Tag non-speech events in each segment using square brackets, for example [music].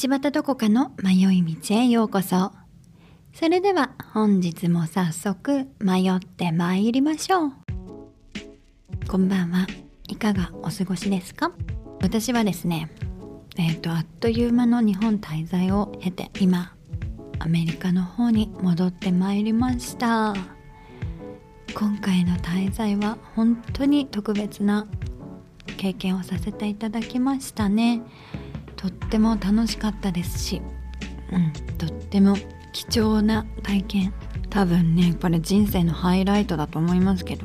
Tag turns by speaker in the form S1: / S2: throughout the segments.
S1: 道端どこかの迷い道へようこそ。それでは本日も早速迷って参りましょう。こんばんは。いかがお過ごしですか？私はですねえっ、とあっという間の日本滞在を経て今アメリカの方に戻ってまいりました。今回の滞在は本当に特別な経験をさせていただきましたね。っても楽しかったですし、うん、とっても貴重な体験。多分ねこれ人生のハイライトだと思いますけど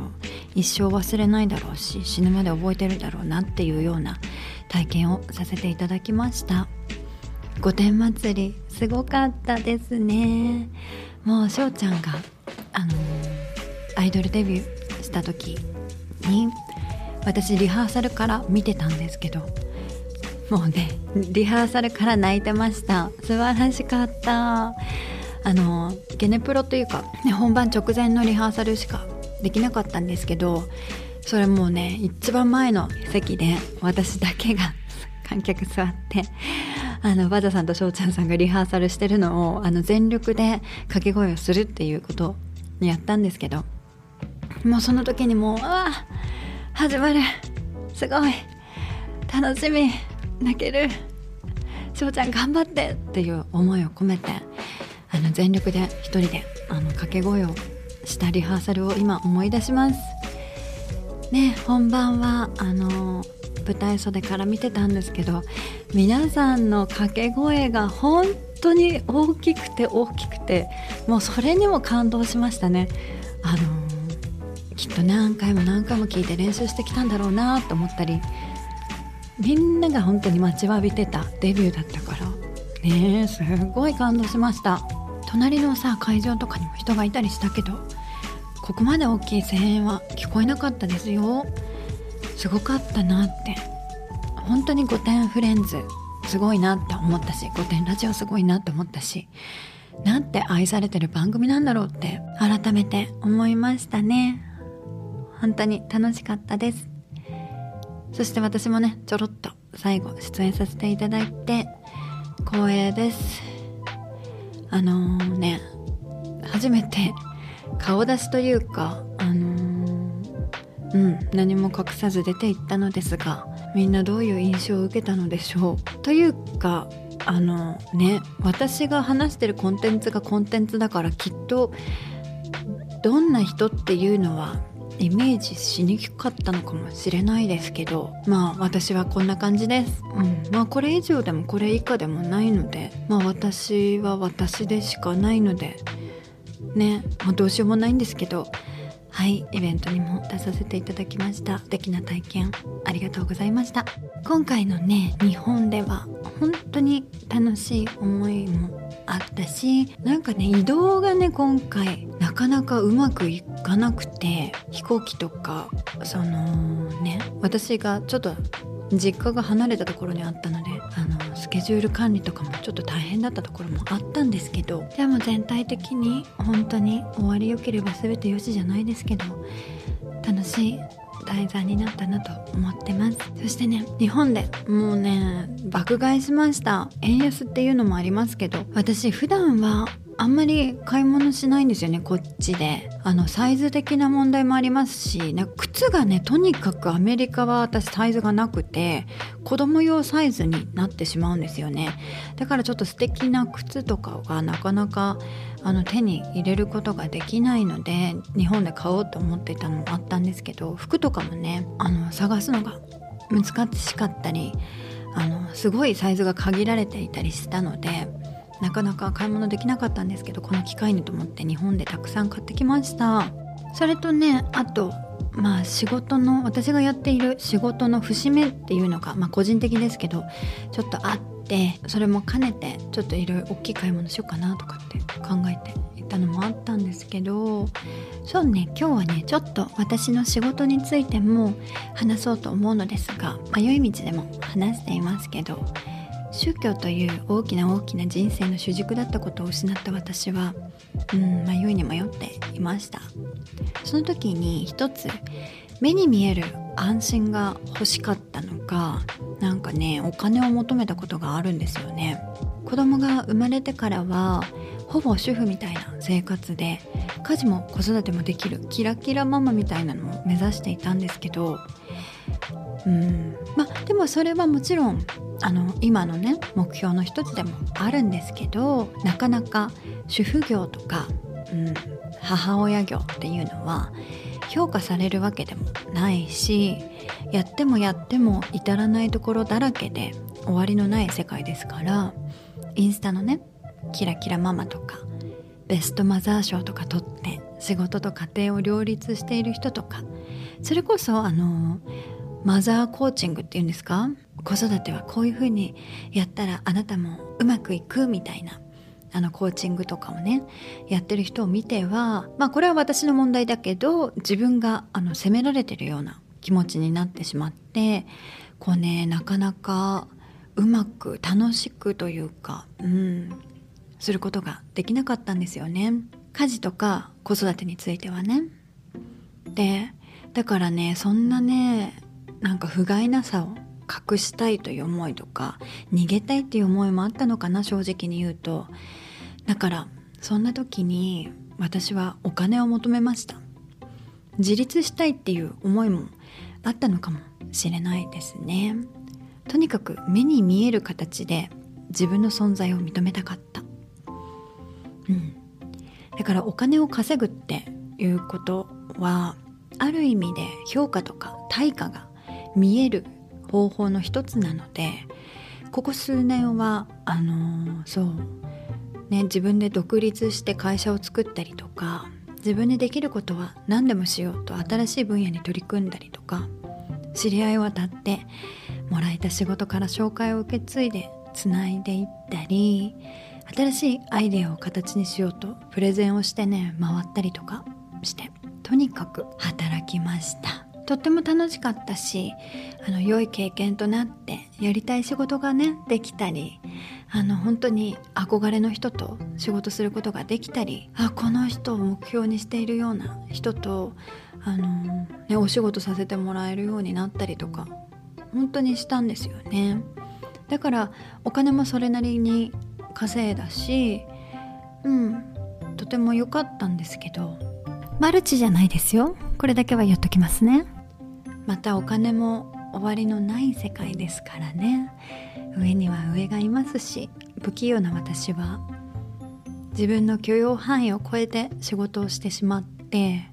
S1: 一生忘れないだろうし死ぬまで覚えてるだろうなっていうような体験をさせていただきました。御殿祭りすごかったですね。もう翔ちゃんがあのアイドルデビューした時に私リハーサルから見てたんですけどもうねリハーサルから泣いてました。素晴らしかった。あのゲネプロというか、ね、本番直前のリハーサルしかできなかったんですけどそれもうね一番前の席で私だけが [laughs] 観客座ってあのバザさんと翔ちゃんさんがリハーサルしてるのをあの全力で掛け声をするっていうことをやったんですけどもうその時にもう「ああ始まる。すごい。楽しみ。泣ける。翔ちゃん頑張ってっていう思いを込めてあの全力で一人であの掛け声をしたリハーサルを今思い出します。ね本番はあの舞台袖から見てたんですけど皆さんの掛け声が本当に大きくて大きくてもうそれにも感動しましたね。あのきっと何回も何回も聞いて練習してきたんだろうなと思ったりみんなが本当に待ちわびてたデビューだったから。ねすごい感動しました。隣のさ会場とかにも人がいたりしたけどここまで大きい声援は聞こえなかったですよ。すごかったなって。本当に御殿フレンズすごいなって思ったし御殿ラジオすごいなって思ったしなんて愛されてる番組なんだろうって改めて思いましたね。本当に楽しかったです。そして私もねちょろっと最後出演させていただいて光栄です。あのー、ね初めて顔出しというかあのー、うん何も隠さず出ていったのですがみんなどういう印象を受けたのでしょう？というかあのね私が話してるコンテンツがコンテンツだからきっとどんな人っていうのはイメージしにくかったのかもしれないですけどまあ私はこんな感じです、うん、まあこれ以上でもこれ以下でもないのでまあ私は私でしかないのでね、まあ、どうしようもないんですけどはいイベントにも出させていただきました。素敵な体験ありがとうございました。今回のね日本では本当に楽しい思いもあったしなんかね移動がね今回なかなかうまくいかなくて飛行機とかそのね私がちょっと実家が離れたところにあったのであのケジュール管理とかもちょっと大変だったところもあったんですけどでも全体的に本当に終わりよければ全てよしじゃないですけど楽しい題材になったなと思ってます。そしてね日本でもうね爆買いしました。円安っていうのもありますけど私普段はあんまり買い物しないんですよねこっちで。あのサイズ的な問題もありますしな靴がねとにかくアメリカは私サイズがなくて子供用サイズになってしまうんですよね。だからちょっと素敵な靴とかがなかなかあの手に入れることができないので日本で買おうと思ってたのもあったんですけど服とかもねあの探すのが難しかったりあのすごいサイズが限られていたりしたのでなかなか買い物できなかったんですけどこの機会にと思って日本でたくさん買ってきました。それとねあとまあ仕事の私がやっている仕事の節目っていうのが、まあ、個人的ですけどちょっとあってそれも兼ねてちょっといろいろ大きい買い物しようかなとかって考えていたのもあったんですけどそうね今日はねちょっと私の仕事についても話そうと思うのですが迷い道でも話していますけど宗教という大きな大きな人生の主軸だったことを失った私は、うん、迷いに迷っていました。その時に一つ目に見える安心が欲しかったのかなんかねお金を求めたことがあるんですよね。子供が生まれてからはほぼ主婦みたいな生活で家事も子育てもできるキラキラママみたいなのを目指していたんですけどうん。まあでもそれはもちろんあの今のね目標の一つでもあるんですけどなかなか主婦業とか、うん、母親業っていうのは評価されるわけでもないしやってもやっても至らないところだらけで終わりのない世界ですからインスタのねキラキラママとかベストマザー賞とか取って仕事と家庭を両立している人とかそれこそあのマザーコーチングっていうんですか？子育てはこういうふうにやったらあなたもうまくいくみたいなあのコーチングとかをねやってる人を見てはまあこれは私の問題だけど自分があの責められてるような気持ちになってしまってこうねなかなかうまく楽しくというかうんすることができなかったんですよね。家事とか子育てについてはね。でだからねそんなねなんか不甲斐なさを隠したいという思いとか逃げたいっていう思いもあったのかな正直に言うと。だからそんな時に私はお金を求めました。自立したいっていう思いもあったのかもしれないですね。とにかく目に見える形で自分の存在を認めたかった。うん。だからお金を稼ぐっていうことはある意味で評価とか対価が見える方法の一つなのでここ数年はあのー、そうね自分で独立して会社を作ったりとか自分にできることは何でもしようと新しい分野に取り組んだりとか知り合いを当たってもらえた仕事から紹介を受け継いでつないでいったり新しいアイデアを形にしようとプレゼンをしてね回ったりとかしてとにかく働きました。とっても楽しかったしあの良い経験となってやりたい仕事がねできたりあの本当に憧れの人と仕事することができたりあこの人を目標にしているような人とあの、ね、お仕事させてもらえるようになったりとか本当にしたんですよね。だからお金もそれなりに稼いだしうんとても良かったんですけどマルチじゃないですよ。これだけは言っときますね。またお金も終わりのない世界ですからね。上には上がいますし不器用な私は自分の許容範囲を超えて仕事をしてしまって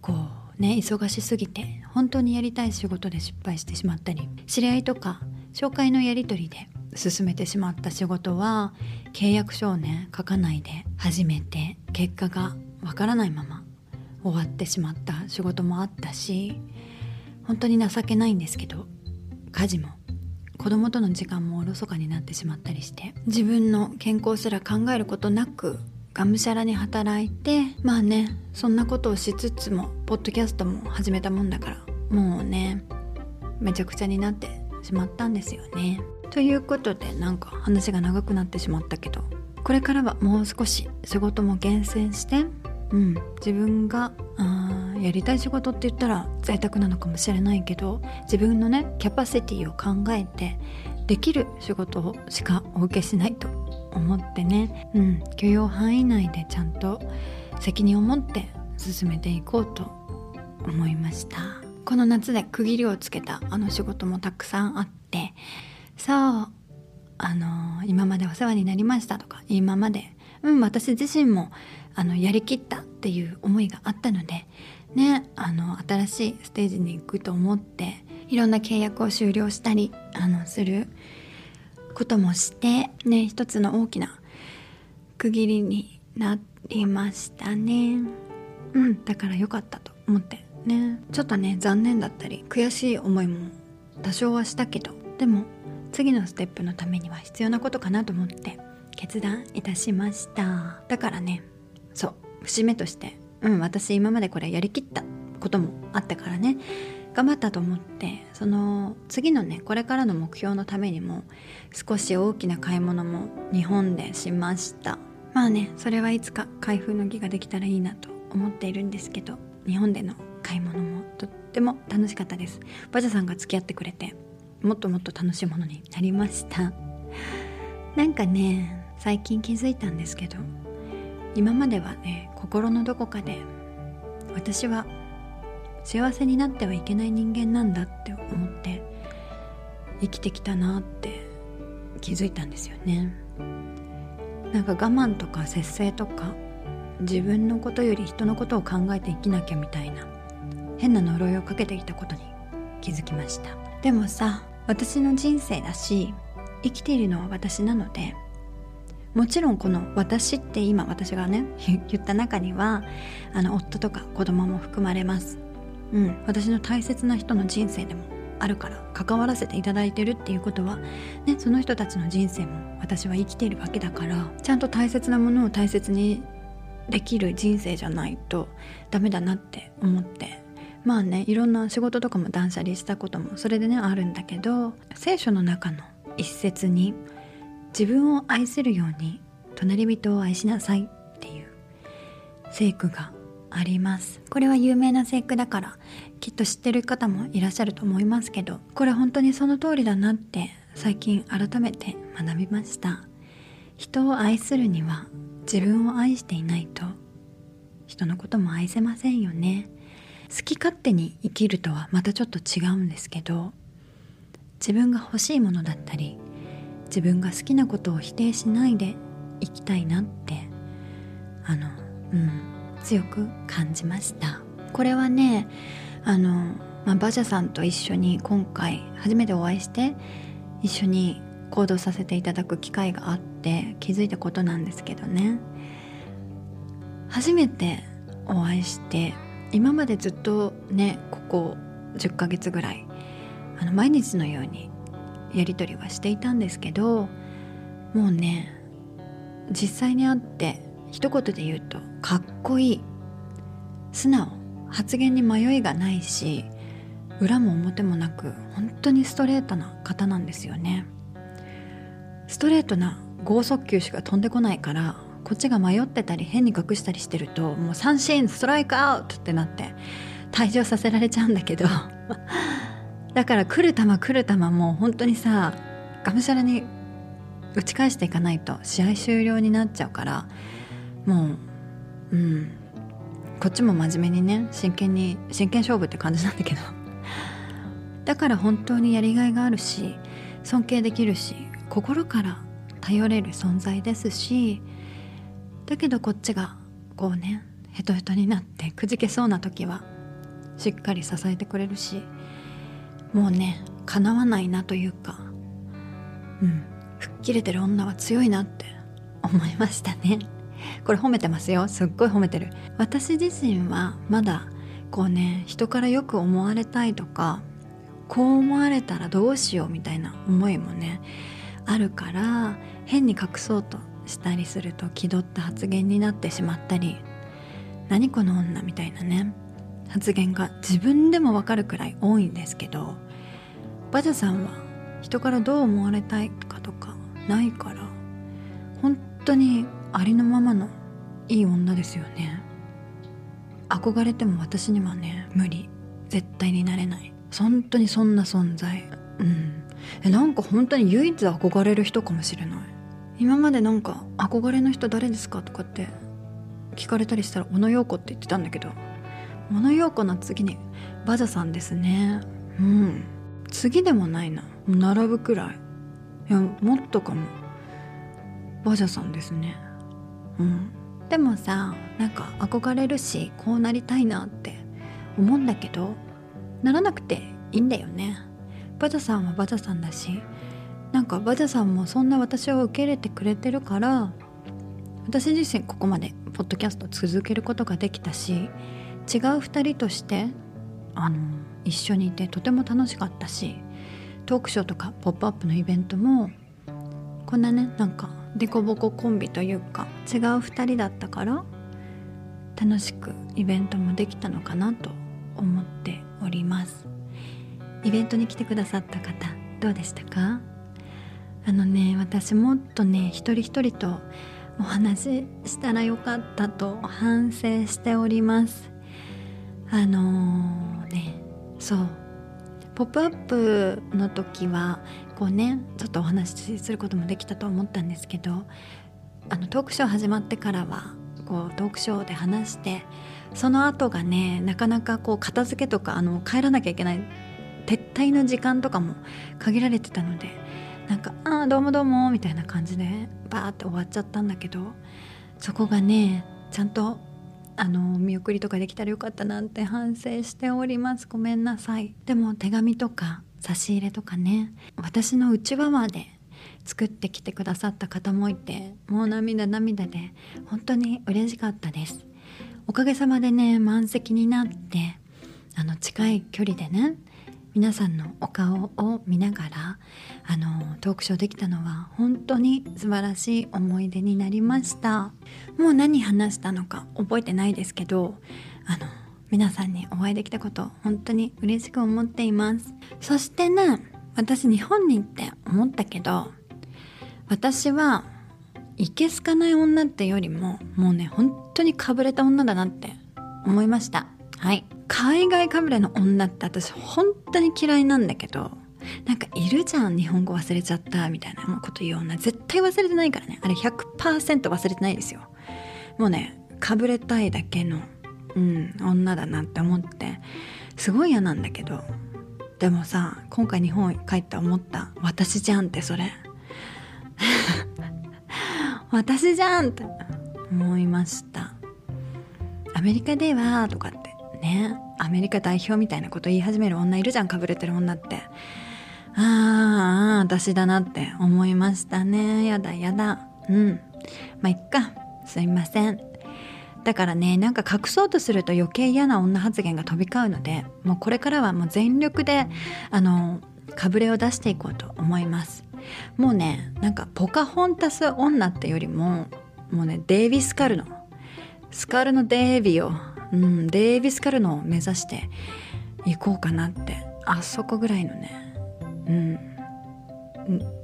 S1: こうね忙しすぎて本当にやりたい仕事で失敗してしまったり知り合いとか紹介のやり取りで進めてしまった仕事は契約書をね書かないで初めて結果がわからないまま終わってしまった仕事もあったし本当に情けないんですけど家事も子供との時間もおろそかになってしまったりして自分の健康すら考えることなくがむしゃらに働いてまあねそんなことをしつつもポッドキャストも始めたもんだからもうねめちゃくちゃになってしまったんですよね。ということでなんか話が長くなってしまったけどこれからはもう少し仕事も厳選してうん、自分があやりたい仕事って言ったら在宅なのかもしれないけど自分のねキャパシティを考えてできる仕事しかお受けしないと思ってね、うん、許容範囲内でちゃんと責任を持って進めていこうと思いました。この夏で区切りをつけたあの仕事もたくさんあってそうあの今までお世話になりましたとか今までうん私自身もあのやりきったっていう思いがあったのでねあの新しいステージに行くと思っていろんな契約を終了したりあのすることもしてね一つの大きな区切りになりましたね。うんだから良かったと思ってねちょっとね残念だったり悔しい思いも多少はしたけどでも次のステップのためには必要なことかなと思って決断いたしました。だからねそう節目としてうん私今までこれやりきったこともあったからね。頑張ったと思ってその次のねこれからの目標のためにも少し大きな買い物も日本でしました。まあねそれはいつか開封の儀ができたらいいなと思っているんですけど日本での買い物もとっても楽しかったです。バジャさんが付き合ってくれてもっともっと楽しいものになりました。なんかね最近気づいたんですけど今まではね心のどこかで私は幸せになってはいけない人間なんだって思って生きてきたなって気づいたんですよね。なんか我慢とか節制とか自分のことより人のことを考えて生きなきゃみたいな変な呪いをかけていたことに気づきました。でもさ私の人生だし生きているのは私なのでもちろんこの私って今私がね [laughs] 言った中にはあの夫とか子供も含まれます。うん。私の大切な人の人生でもあるから関わらせていただいてるっていうことは、ね、その人たちの人生も私は生きているわけだからちゃんと大切なものを大切にできる人生じゃないとダメだなって思って。まあねいろんな仕事とかも断捨離したこともそれでねあるんだけど聖書の中の一節に自分を愛するように隣人を愛しなさいっていう聖句があります。これは有名な聖句だからきっと知ってる方もいらっしゃると思いますけどこれ本当にその通りだなって最近改めて学びました。人を愛するには自分を愛していないと人のことも愛せませんよね。好き勝手に生きるとはまたちょっと違うんですけど自分が欲しいものだったり自分が好きなことを否定しないで生きたいなってあのうん強く感じました。これはねあの、まあ、バジャさんと一緒に今回初めてお会いして一緒に行動させていただく機会があって気づいたことなんですけどね。初めてお会いして今までずっとねここ10ヶ月ぐらいあの毎日のようにやり取りはしていたんですけどもうね実際に会って一言で言うとかっこいい素直発言に迷いがないし裏も表もなく本当にストレートな方なんですよね。ストレートな剛速球しか飛んでこないからこっちが迷ってたり変に隠したりしてるともう三振ストライクアウトってなって退場させられちゃうんだけど。だから来る球来る球もう本当にさがむしゃらに打ち返していかないと試合終了になっちゃうからもううん。こっちも真面目にね真剣に真剣勝負って感じなんだけど。[laughs] だから本当にやりがいがあるし尊敬できるし心から頼れる存在ですしだけどこっちがこうねヘトヘトになってくじけそうな時はしっかり支えてくれるしもうねかなわないなというかうん吹っ切れてる女は強いなって思いましたね。[laughs] これ褒めてますよ。すっごい褒めてる。私自身はまだこうね人からよく思われたいとかこう思われたらどうしようみたいな思いもねあるから変に隠そうとしたりすると気取った発言になってしまったり何この女みたいなね発言が自分でもわかるくらい多いんですけどバジャさんは人からどう思われたいかとかないから本当にありのままのいい女ですよね。憧れても私にはね無理。絶対になれない。本当にそんな存在。うん。えなんか本当に唯一憧れる人かもしれない。今までなんか憧れの人誰ですかとかって聞かれたりしたら小野陽子って言ってたんだけど小野陽子の次にバジャさんですね。うん。次でもないな。並ぶくらい。いやもっとかも。バジャさんですね。うん。でもさなんか憧れるしこうなりたいなって思うんだけどならなくていいんだよね。バジャさんはバジャさんだしなんかバジャさんもそんな私を受け入れてくれてるから私自身ここまでポッドキャスト続けることができたし違う2人としてあの一緒にいてとても楽しかったしトークショーとか「ポップアップのイベントもこんなねなんかデコココンビというか違う2人だったから楽しくイベントもできたのかなと思っております。イベントに来てくださった方どうでしたか？あのね私もっとね一人一人とお話ししたらよかったと反省しております。あのー、そう「ポップアップの時はこうねちょっとお話しすることもできたと思ったんですけどあのトークショー始まってからはこうトークショーで話してその後がねなかなかこう片付けとかあの帰らなきゃいけない撤退の時間とかも限られてたのでなんか「ああどうもどうも」みたいな感じでバーって終わっちゃったんだけどそこがねちゃんとあの見送りとかできたらよかったなんて反省しております。ごめんなさい。でも手紙とか差し入れとかね。私のうちわまで作ってきてくださった方もいてもう涙涙で本当に嬉しかったです。おかげさまでね満席になってあの近い距離でね皆さんのお顔を見ながらあのトークショーできたのは本当に素晴らしい思い出になりました。もう何話したのか覚えてないですけどあの皆さんにお会いできたこと本当に嬉しく思っています。そしてね私日本に行って思ったけど私はいけすかない女ってよりももうね本当にかぶれた女だなって思いました。はい。海外かぶれの女って私本当に嫌いなんだけどなんかいるじゃん日本語忘れちゃったみたいなこと言う女絶対忘れてないからね。あれ100%忘れてないですよ。もうねかぶれたいだけのうん女だなって思ってすごい嫌なんだけどでもさ今回日本帰って思った。私じゃんってそれ。[laughs] 私じゃんって思いました。アメリカではとかって。ね。アメリカ代表みたいなこと言い始める女いるじゃんかぶれてる女って。ああ私だなって思いましたね。やだやだ。うん。まあいっか。すいません。だからねなんか隠そうとすると余計嫌な女発言が飛び交うのでもうこれからはもう全力であのかぶれを出していこうと思います。もうねなんかポカホンタス女ってよりももうねデイビスカルノ。スカルノデイビーを、うん、デイビスカルノを目指していこうかなって。あそこぐらいのねう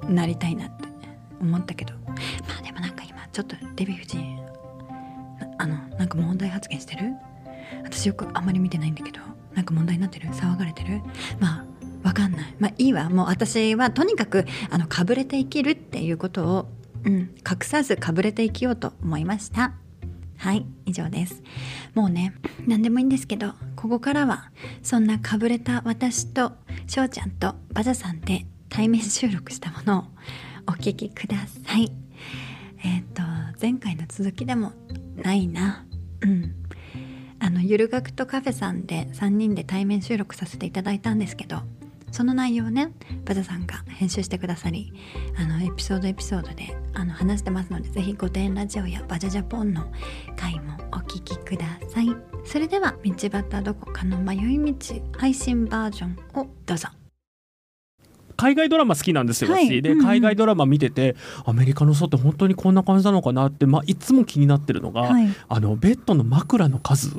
S1: んなりたいなって思ったけど。まあでもなんか今ちょっとデヴィ夫人あのなんか問題発言してる？私よくあんまり見てないんだけど。なんか問題になってる？騒がれてる？まあわかんない。まあいいわ。もう私はとにかくあのかぶれて生きるっていうことを、うん、隠さずかぶれて生きようと思いました。はい以上です。もうね何でもいいんですけどここからはそんなかぶれた私と翔ちゃんとバザさんで対面収録したものをお聞きください。えっ、と前回の続きでもないな。うん。あのゆる学とカフェさんで3人で対面収録させていただいたんですけどその内容をねバザさんが編集してくださりあのエピソードエピソードであの話してますのでぜひ「御殿ラジオ」や「バジャジャポン」の回もお聞きください。それでは「道端どこかの迷い道」配信バージョンをどうぞ。
S2: 海外ドラマ好きなんですよ、
S1: はい。
S2: 私。で、
S1: うん。うん
S2: 海外ドラマ見ててアメリカの人って本当にこんな感じなのかなって、まあ、いつも気になってるのが、
S1: はい。
S2: あのベッドの枕の数。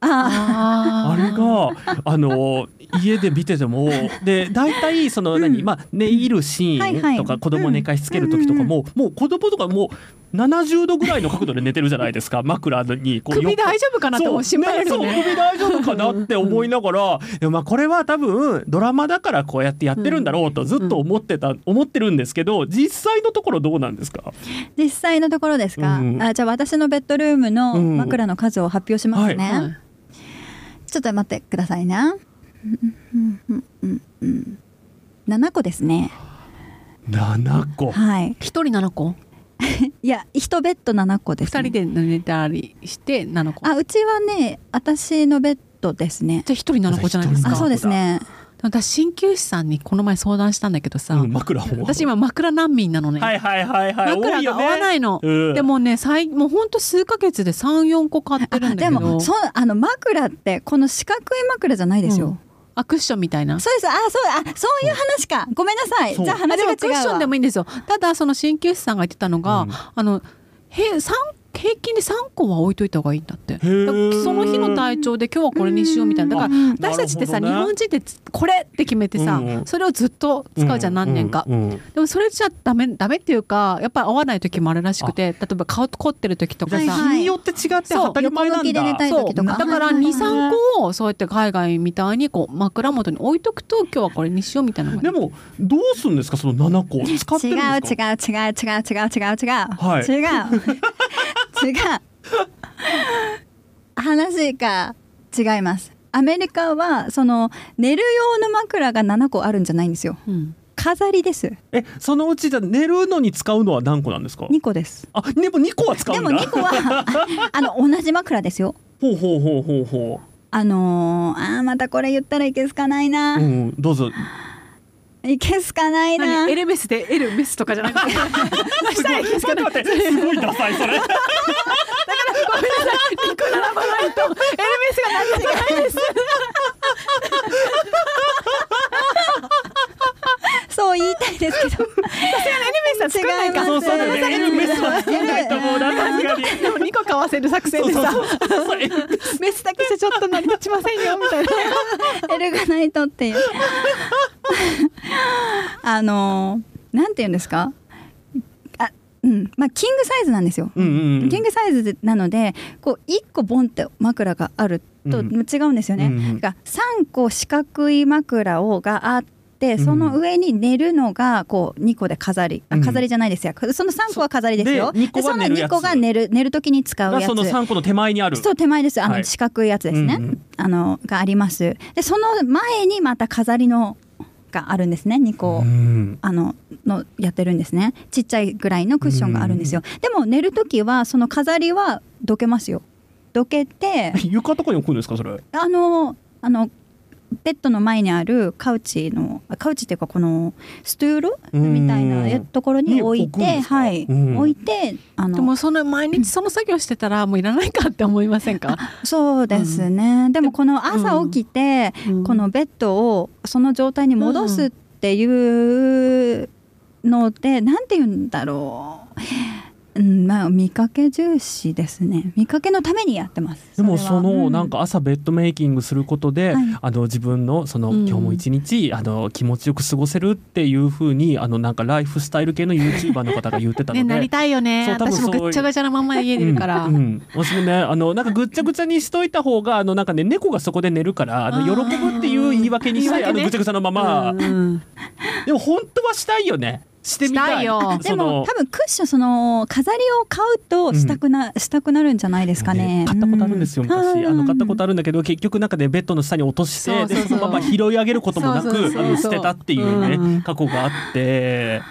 S1: あ
S2: あれがあの家で見てても [laughs] で大体その何、
S1: うん。
S2: まあ、寝入るシーンとか子供寝かしつける時とかも、もう子供とかもう70度ぐらいの角度で寝てるじゃないですか [laughs] 枕にこう
S3: 首大丈夫かなって
S2: そう。
S3: 心配ですよね。
S2: そう。首大丈夫かなって思いながら、まあこれは多分ドラマだからこうやってやってるんだろうとずっと思ってた、思ってるんですけど実際のところどうなんですか？
S1: 実際のところですか、
S2: うん。
S1: あじゃあ私のベッドルームの
S2: うん。
S1: 枕の数を発表しますね、
S3: はい。
S1: ちょっと待ってくださいな。うんうんうんうん7個ですね
S2: 7個
S1: はい
S3: 一人7個
S1: いや1ベッド7個です、ね、
S3: 二人で寝たりして7個
S1: あうちはね私のベッドですね
S3: じゃあ一人7個じゃないですか
S1: あそうですね
S3: 私鍼灸師さんにこの前相談したんだけどさ、
S2: うん、枕を
S3: 私今枕難民なのね、
S2: はいはいはいはい
S3: 枕が合わないの、
S2: うん
S3: でもね最もうほんと数ヶ月で34個買ってるんだ
S1: で
S3: けど
S1: もそうあの枕ってこの四角い枕じゃないですよ、
S3: うんあクッションみたいな？
S1: そうです。あそうあそういう話か。ごめんなさい。じゃ話が違うわ。
S3: でもクッションでもいいんですよ。ただその鍼灸師さんが言ってたのが、
S2: うん。
S3: あのへ三平均で3個は置いといた方がいいんだって。その日の体調で今日はこれにしようみたいな。だから
S1: うん。
S3: 私たちってさ、
S2: ね。
S3: 日本人ってこれって決めてさ、
S2: うんうん。
S3: それをずっと使うじゃん、何年か、
S2: うんうん
S3: でもそれじゃダメダメっていうかやっぱり合わない時もあるらしくて例えば顔凝ってる時とかさ、
S2: 日によって違って当たり前なんだ。
S1: 横向きで寝たい時とか。
S3: だから
S1: はいはいはい
S3: 23個をそうやって海外みたいにこう枕元に置いとくと今日はこれにしようみたいな
S2: でもどうするんですか？その7個。使って
S1: 違う
S2: るんですか？
S1: 違う違う違う違う違う違う、
S2: はい。
S1: 違う [laughs] 違う。話が違います。アメリカはその寝る用の枕が7個あるんじゃないんですよ。
S3: うん。
S1: 飾りです。
S2: えそのうちじゃあ寝るのに使うのは何個なんですか
S1: ？2個です。
S2: あでも2個は使うんだ。
S1: でも2個は [laughs] あの同じ枕ですよ。
S2: ほうほうほうほうほ
S1: あのー、あーまたこれ言ったらいけすかないな、
S2: ううんどうぞ
S1: いけすかないな。
S3: 何？エルメスでエルメスとかじゃなくて [laughs] したらいすかね
S2: 待って待ってすごいダサいそれ。
S3: ごめんなさいリク並ばないとエルメスがなってないです。[laughs]
S1: そう言いたいですけど。
S3: エルメスは作らないか
S1: 違います。
S2: そうそうエルメスは作らないと思うな確かに
S3: でも2個買わせる作戦でさ。メスだけじゃちょっと成り立ちませんよみたいな。[laughs]
S1: エルガナイトっていう。あのーなんて言うんですか？あうん。まあキングサイズなんですよ、
S2: うんうんうん。
S1: キングサイズなのでこう1個ボンって枕があると
S2: うん
S1: 違うんですよね、
S2: うんうん
S1: だから3個四角い枕をがあってその上に寝るのがこう2個で飾り、飾りじゃないですよ。その3個は飾りですよ。
S2: で
S1: その
S2: 寝るやつ。
S1: 2個が寝る寝る時に使うやつ。
S2: がその3個の手前にある。
S1: そう手前です。あの、
S2: はい。
S1: 四角いやつですね、
S2: うんうん
S1: あのがあります。でその前にまた飾りのがあるんですね。2個、
S2: うん。
S1: あののやってるんですね。ちっちゃいぐらいのクッションがあるんですよ、でも寝る時はその飾りはどけますよ。どけて
S2: 床とかに置くんですかそれ？
S1: あのあのベッドの前にあるカウチのあカウチっていうかこのストゥール？
S2: うん
S1: みたいなところに置いて
S2: ですか？
S1: はい、
S2: うん。
S1: 置いてあの
S3: でもその毎日その作業してたらもういらないかって思いませんか、
S1: そうですね、でもこの朝起きて、
S3: うん。
S1: このベッドをその状態に戻すっていうので、なんて言うんだろう、うん、まあ見かけ重視ですね。見かけのためにやってます。
S2: でもその
S1: うん。
S2: なんか朝ベッドメイキングすることで、
S1: はい。
S2: あの自分のその
S3: うん。
S2: 今日も一日あの気持ちよく過ごせるっていう風にあのなんかライフスタイル系の [laughs] YouTuber の方が言ってたの
S3: ね
S2: で。
S3: なりたいよね。
S2: そう多分
S3: 私もぐっちゃぐちゃなまま家にいるから、
S2: うんうん、私もねあのなんかぐっちゃぐちゃにしといた方があのなんかね猫がそこで寝るからあの喜ぶっていう言い訳にして、
S3: ね。
S2: あのぐちゃぐちゃのまま、
S3: うんうん。
S2: でも本当はしたいよねしてみたい。
S3: したいよ。
S1: でも多分クッションその飾りを買うとしたくな、したくなるんじゃないですかね。
S2: 買ったことあるんですよ昔、あの買ったこと
S1: あ
S2: あるんだけど結局なんかねベッドの下に落として
S3: そうそうそう。
S2: でそのまま拾い上げることもなく
S3: そうそうそう。
S2: あの捨てたっていうね、
S3: うん。
S2: 過去があって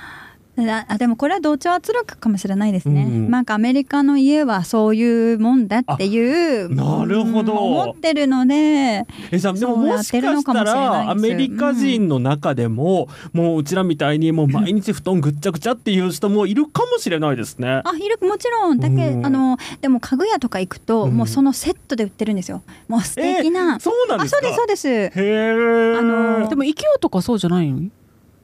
S1: ああでもこれは同調圧力かもしれないですね、
S2: うん
S1: なんかアメリカの家はそういうもんだっていう
S2: なるほど。
S1: うん思ってるので
S2: えじゃあでももしてかし
S1: っるのかも
S2: た
S1: しれないです。
S2: らアメリカ人の中でも、もううちらみたいにもう毎日布団ぐっちゃぐちゃっていう人もいるかもしれないですね。
S1: あいるもちろん。だけ、
S2: うん。
S1: あのでも家具屋とか行くと、
S2: うん。
S1: もうそのセットで売ってるんですよ。もう素敵な、
S2: そうなんですか？
S1: あそうですそうです。
S2: へえ。
S1: あの
S3: でも IKEA とかそうじゃないの？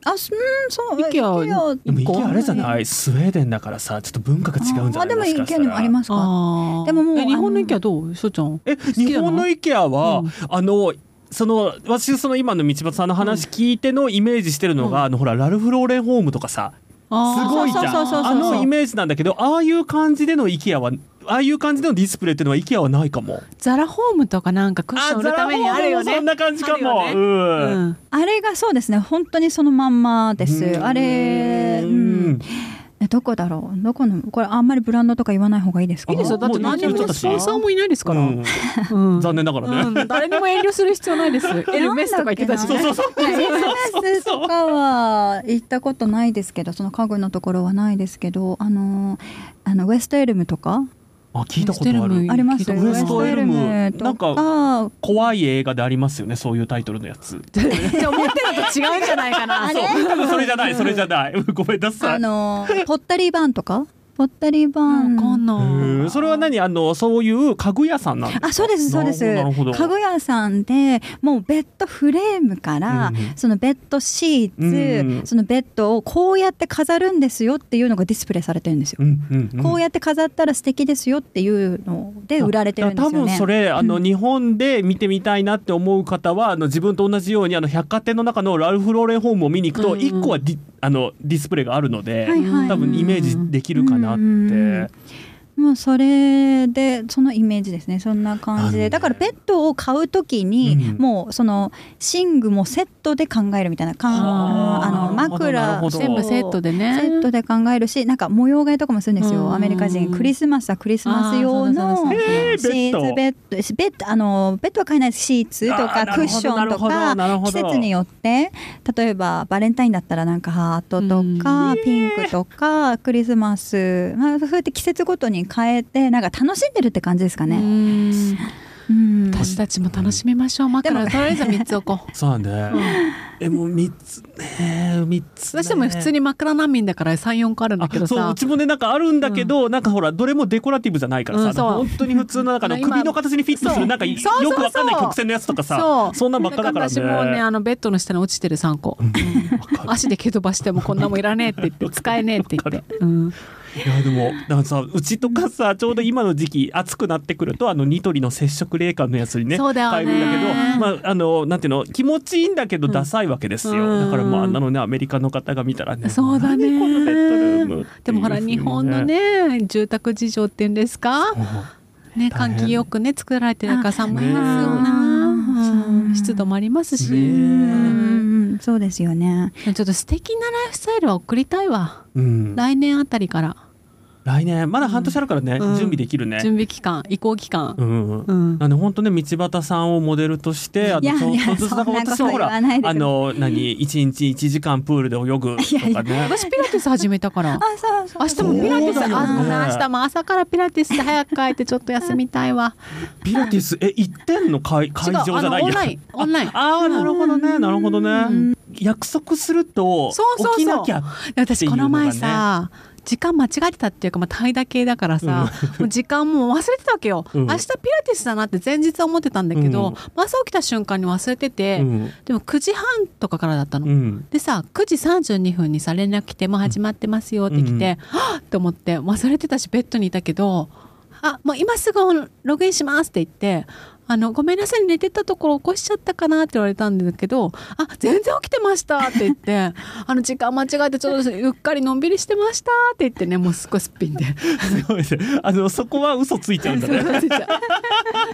S1: あすうんそう
S3: IKEA
S2: でも
S1: 一個
S2: 池あれじゃない？スウェーデンだからさちょっと文化が違うんじゃない
S1: あでも
S2: もしかしたら
S1: IKEA にもありますか？でももう
S3: え日本の
S1: あの
S3: IKEA どう？しょうちゃん。
S2: え日本の IKEA は、
S3: うん。
S2: あのその私その今の道端さんの話聞いてのイメージしてるのが、
S3: うん。
S2: あのほらラルフ・ローレンホームとかさすごいじゃん。あのイメージなんだけどああいう感じでの IKEA はああいう感じでのディスプレイっていうのは IKEA はないかも。
S3: ザラホームとかなんかクッション売るためにあるよね。
S2: そんな感じかも。
S3: ね。
S2: うん。
S3: うん。
S1: あれがそうですね。本当にそのまんまです。あれ
S2: う
S1: うんんえどこだろう？どこの？これあんまりブランドとか言わない方がいいですか？
S3: いいですよ。だって何にもスポンサーもいないですから、
S2: うん。
S3: うん。
S2: 残念ながらね。
S3: うん。誰にも遠慮する必要ないです。[laughs] エルメスとか言ってたしね。
S1: なんだっ
S2: そうそうそう
S1: いや SNS とかは行ったことないですけどその家具のところはないですけどあのあのウエストエルムとか
S2: あ聞いたことある
S3: ウエストエルム。
S1: あります
S2: ウエストエルムなん怖い映画でありますよねそういうタイトルのやつ。
S3: じゃあ思ってるのと違うんじゃないかな
S1: あれ [laughs]
S2: そう多分それじゃないそれじゃない。ごめんなさ
S1: あ
S2: い。
S1: のポッタリーバーンとか？ぽったりバン
S3: わかん
S2: へ
S3: ない。
S2: ー。それは何？あのそういう家具屋さんなんですか？
S1: あそうですそうです。家具屋さんでもうベッドフレームから、
S2: うんうん。
S1: そのベッドシーツ、
S2: うんうん。
S1: そのベッドをこうやって飾るんですよっていうのがディスプレイされてるんですよ。
S2: うんうんうん。
S1: こうやって飾ったら素敵ですよっていうので売られてるんですよね。
S2: 多分それあの、
S1: うん。
S2: 日本で見てみたいなって思う方はあの自分と同じようにあの百貨店の中のラルフ・ローレンホームを見に行くと
S3: うんうん。
S2: 一個はディあのディスプレイがあるので、
S1: はいはい。
S2: 多分イメージできるかななって。
S1: うんもうそれでそのイメージですね。そんな感じで。だからベッドを買うときに、
S2: うん。
S1: もうその寝具もセットで考えるみたいなかん
S2: あ
S1: の枕
S3: 全部セットでね。
S1: セットで考えるしなんか模様替えとかもするんですよ、
S3: うん。
S1: アメリカ人クリスマスはクリスマス用のシーツベッドベッド。あのベッドは買えないです。シーツとかクッションとか季節によって例えばバレンタインだったらなんかハートとか、ピンクとかクリスマス、まあ、そうやって季節ごとに変えてなんか楽しんでるって感じですか
S3: う
S1: ね。
S3: ん。
S1: うん。
S3: 私たちも楽しみましょう。枕とりあえず3つ置こう。[laughs]
S2: そうだね、えもう三つね。三つ、ね、
S3: 私でも普通に枕難民だから34個あるんだけどさ。
S2: あそううちもねなんかあるんだけど、なんかほらどれもデコラティブじゃないからさ、
S3: うん
S2: 本当に普通のなんかあの
S3: 今
S2: 首の形にフィットするなんかよくわかんない曲線のやつとかさ
S3: そう。
S2: そんなんばっかだからね。
S3: 私もねあのベッドの下に落ちてる3個、
S2: うん。
S3: 足で蹴飛ばしてもこんなもんいらねえって言って使えねえって言って、うん、
S2: いやでもだからさうちとかさちょうど今の時期暑くなってくるとあのニトリの接触冷感のやつにね
S3: そうだよね。
S2: 変えるんだけどまああのなんていうの気持ちいいんだけどダサいわけですよ、
S3: うん
S2: だからもうあんなのねアメリカの方が見たらね
S3: そうだね。
S2: 何このベッドルーム
S3: でもほら日本のね住宅事情っていう。んですかね換気よくね作られてるから寒いです。よ
S2: ね
S3: な、湿度もありますし、
S1: そうですよね。
S3: ちょっと素敵なライフスタイルは送りたいわ。
S2: うん、
S3: 来年あたりから
S2: 来年まだ半年あるからね、
S3: うん。
S2: 準備できるね。
S3: 準備期間移行期間、
S2: うん
S3: うん。
S2: なん。で本当ね道端さんをモデルとしてあ
S1: いや
S2: のちょっとずつだから私もほらあの何一日一時間プールで泳ぐとかね。
S3: 私ピラティス始めたから。
S1: あそうそう。
S3: 明日もピラティス、
S2: ね。
S3: 明日も朝からピラティスで早く帰ってちょっと休みたいわ。
S2: ピラティスえ行ってんの？会会場じゃない
S3: 違うあのオンラインオンライン。
S2: ああーなるほどねなるほどね、
S3: ん。
S2: 約束すると
S3: そうそうそう。
S2: 起きなきゃ
S3: で私この前さ、時間間違えてたっていうか、まあ、怠惰系だからさ、もう時間もう忘れてたわけよ、
S2: うん。
S3: 明日ピラティスだなって前日は思ってたんだけど、
S2: うん。
S3: 朝起きた瞬間に忘れてて、
S2: うん。
S3: でも9時半とかからだったの。
S2: うん。
S3: でさ9時32分にさ連絡来て「もう始まってますよ」って来て、はっ！って思って忘れてたしベッドにいたけど「あもう今すぐログインします」って言って「あのごめんなさい寝てたところ起こしちゃったかな」って言われたんだけど「あ全然起きてました」って言って「[laughs] あの時間間違えてちょっとゆっかりのんびりしてました」って言ってねもうすっごいすっぴんで。
S2: すごいねあのそこは嘘ついちゃうんだね。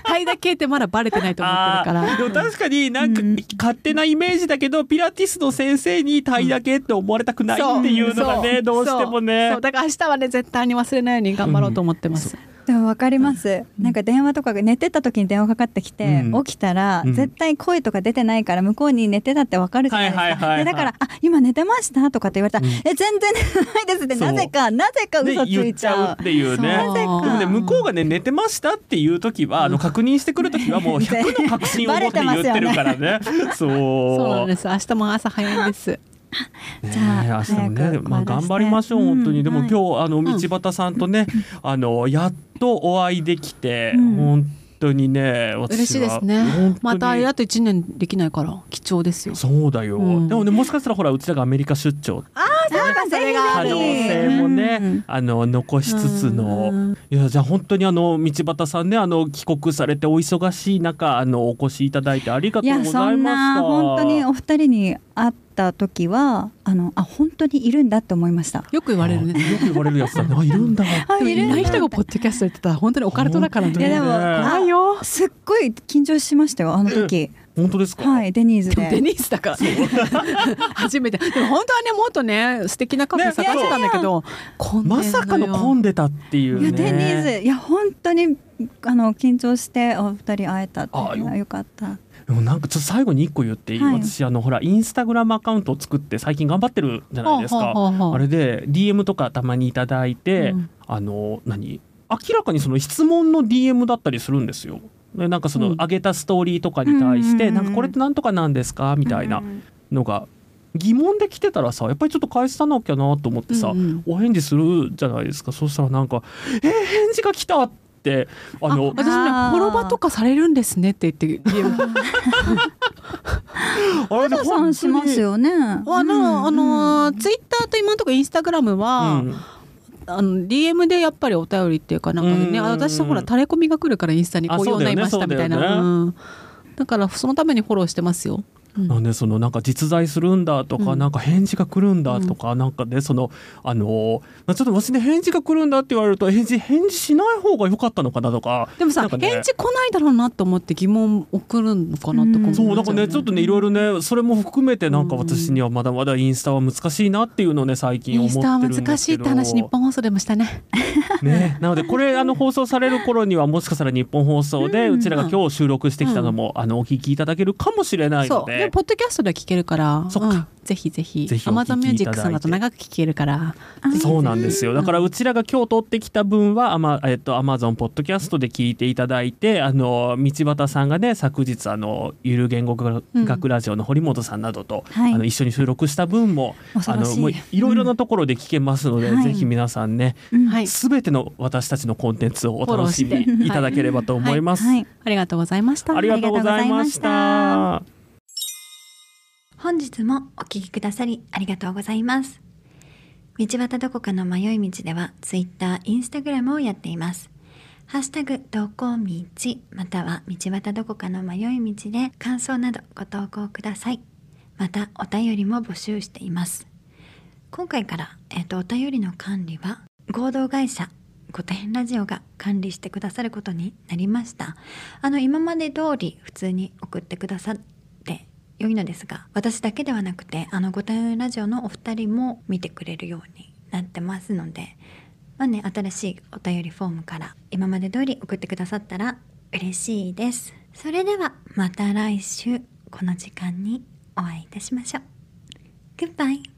S3: 怠惰系ってまだバレてないと思ってるから。
S2: でも確かになんか勝手なイメージだけどピラティスの先生にタイだけって思われたくないっていうのがね
S3: そう。
S2: どうしてもね。
S3: だから明日はね絶対に忘れないように頑張ろうと思ってます、
S1: でも分かります、なんか電話とかが寝てた時に電話かかってきて、
S2: うん。
S1: 起きたら、
S2: うん。
S1: 絶対声とか出てないから向こうに寝てたって分かるじゃないですか、
S2: はいはいはいはい。
S1: でだから「あ今寝てました?」とかって言われた。ら「
S2: うん。
S1: え全然寝てないです」ってなぜかなぜか
S2: ね
S1: 嘘ついちゃう。
S2: ちゃうっていうね。
S1: なぜか
S2: ね向こうがね寝てましたっていう時はあの確認してくる時はもう [laughs] 100の確信を持って言ってるからね。そう。
S3: そうなんです。明日も朝早いんです。
S2: ね [laughs]
S1: じゃあ
S2: 明日もねまあ頑張りましょう
S1: うん。
S2: 本当に。でも
S1: はい。
S2: 今日あの道端さんとねあのやっとお会いできて
S1: うん。
S2: 本当にね私は
S3: 嬉しいですね。またあれだと1年できないから貴重ですよ。
S2: そうだよ、
S3: うん。
S2: でもねもしかしたらほらうちらがアメリカ出張。
S1: なんかそれが
S2: 可能性もね、あの残しつつの、いやじゃあ本当にあの道端さんねあの帰国されてお忙しい中あのお越しいただいてありがとうございまし
S1: んな
S2: た。
S1: 本当にお二人に会った時はあのあ本当にいるんだって思いました。
S3: よく言われるね。
S2: あよく言われるやつだね。あいるんだ。[laughs]
S1: あ
S3: でもいない人がポッドキャストやってたら本当にオカルトだからね。
S1: いやでも
S3: 怖いよ
S1: すっごい緊張しましたよあの時。[laughs]
S2: 本当ですか？
S1: はいデニーズで。
S3: デニーズだから。[laughs] 初めて。でも本当はねもっとね素敵なカフェ探してたんだけど、混んでんのよ。
S2: まさかの混んでたっていうね。
S1: いやデニーズいや本当にあの緊張してお二人会えたっていうのは
S2: よ
S1: かった
S2: でもなんかちょっと最後に一個言っていい、
S1: はい。
S2: 私あのほらインスタグラムアカウントを作って最近頑張ってるじゃないですか。あれで DM とかたまにいただいて、
S3: うん。
S2: あの何？明らかにその質問の DM だったりするんですよ。でなんかその
S3: うん。
S2: 上げたストーリーとかに対して、
S1: うん
S2: なんかこれってなんとかなんですか？みたいな
S1: うん
S2: のが疑問で来てたらさやっぱりちょっと返さなきゃなと思ってさ、
S3: うんうん。
S2: お返事するじゃないですか。そしたらなんか「えー、返事が来た!」ってあ
S3: あ
S2: の
S3: 私ね
S1: あー。
S3: フォロバとかされるんですねって言って
S2: あれで
S1: 皆さんしますよね。
S3: あの、あのツイッターと今のところインスタグラムは、
S2: うん。
S3: あの DM でやっぱりお便りっていうかなんかね、
S2: うん。
S3: あ私ほら垂れ込みが来るからインスタにこういうようになりましたみたいな。
S2: だ
S3: からそのためにフォローしてますよ。うん。
S2: なんでそのなんか実在するんだとか、
S3: うん。
S2: なんか返事が来るんだとか、なんかねそのあのまあちょっと私ね返事が来るんだって言われると返事返事しない方が良かったのかなとか
S3: でもさ、
S2: ね。
S3: 返事来ないだろうなと思って疑問送るのかなとか思っちゃ
S1: うん。
S2: そうだからねちょっとねいろいろねそれも含めてなんか
S3: うん
S2: 私にはまだまだインスタは難しいなっていうのをね最近思って
S3: インスタは
S2: るんですけど
S3: 難しいって話日本放送でもしたね。
S2: ね、なのでこれあの放送される頃にはもしかしたら日本放送で
S1: うん。
S2: うちらが今日収録してきたのも、あのお聞きいただけるかもしれないの
S3: そうポッドキャストで聞けるから
S2: そっか。
S3: うんぜひぜひ。
S2: ぜひお聞き
S3: Amazon ミュージックさんだと長く聞けるから。
S1: あ
S2: そうなんですよ。だからうちらが今日撮ってきた分はアマ,、えっと、アマゾンポッドキャストで聞いていただいてあの道端さんがね昨日あのゆる言語学ラジオの堀本さんなどと、
S1: はい。
S2: あの一緒に収録した分もあ
S1: 恐ろしい。
S2: のもういろいろなところで聞けますので、
S1: うん。
S2: ぜひ皆さんね
S1: うん。
S3: はい。
S2: すべ、ての私たちのコンテンツをお楽しみいただければと思います。
S1: はい。
S3: ありがとうございました。
S2: ありがとうございました。
S1: 本日もお聞きくださりありがとうございます。道端どこかの迷い道では Twitter、Instagram をやっています。ハッシュタグどこ道または道端どこかの迷い道で感想などご投稿ください。またお便りも募集しています。今回から、えっとお便りの管理は合同会社御殿ラジオが管理してくださることになりました。あの今まで通り普通に送ってくださって良いのですが私だけではなくてあのご対応ラジオのお二人も見てくれるようになってますのでまあね新しいお便りフォームから今まで通り送ってくださったら嬉しいです。それではまた来週この時間にお会いいたしましょう。グッバイ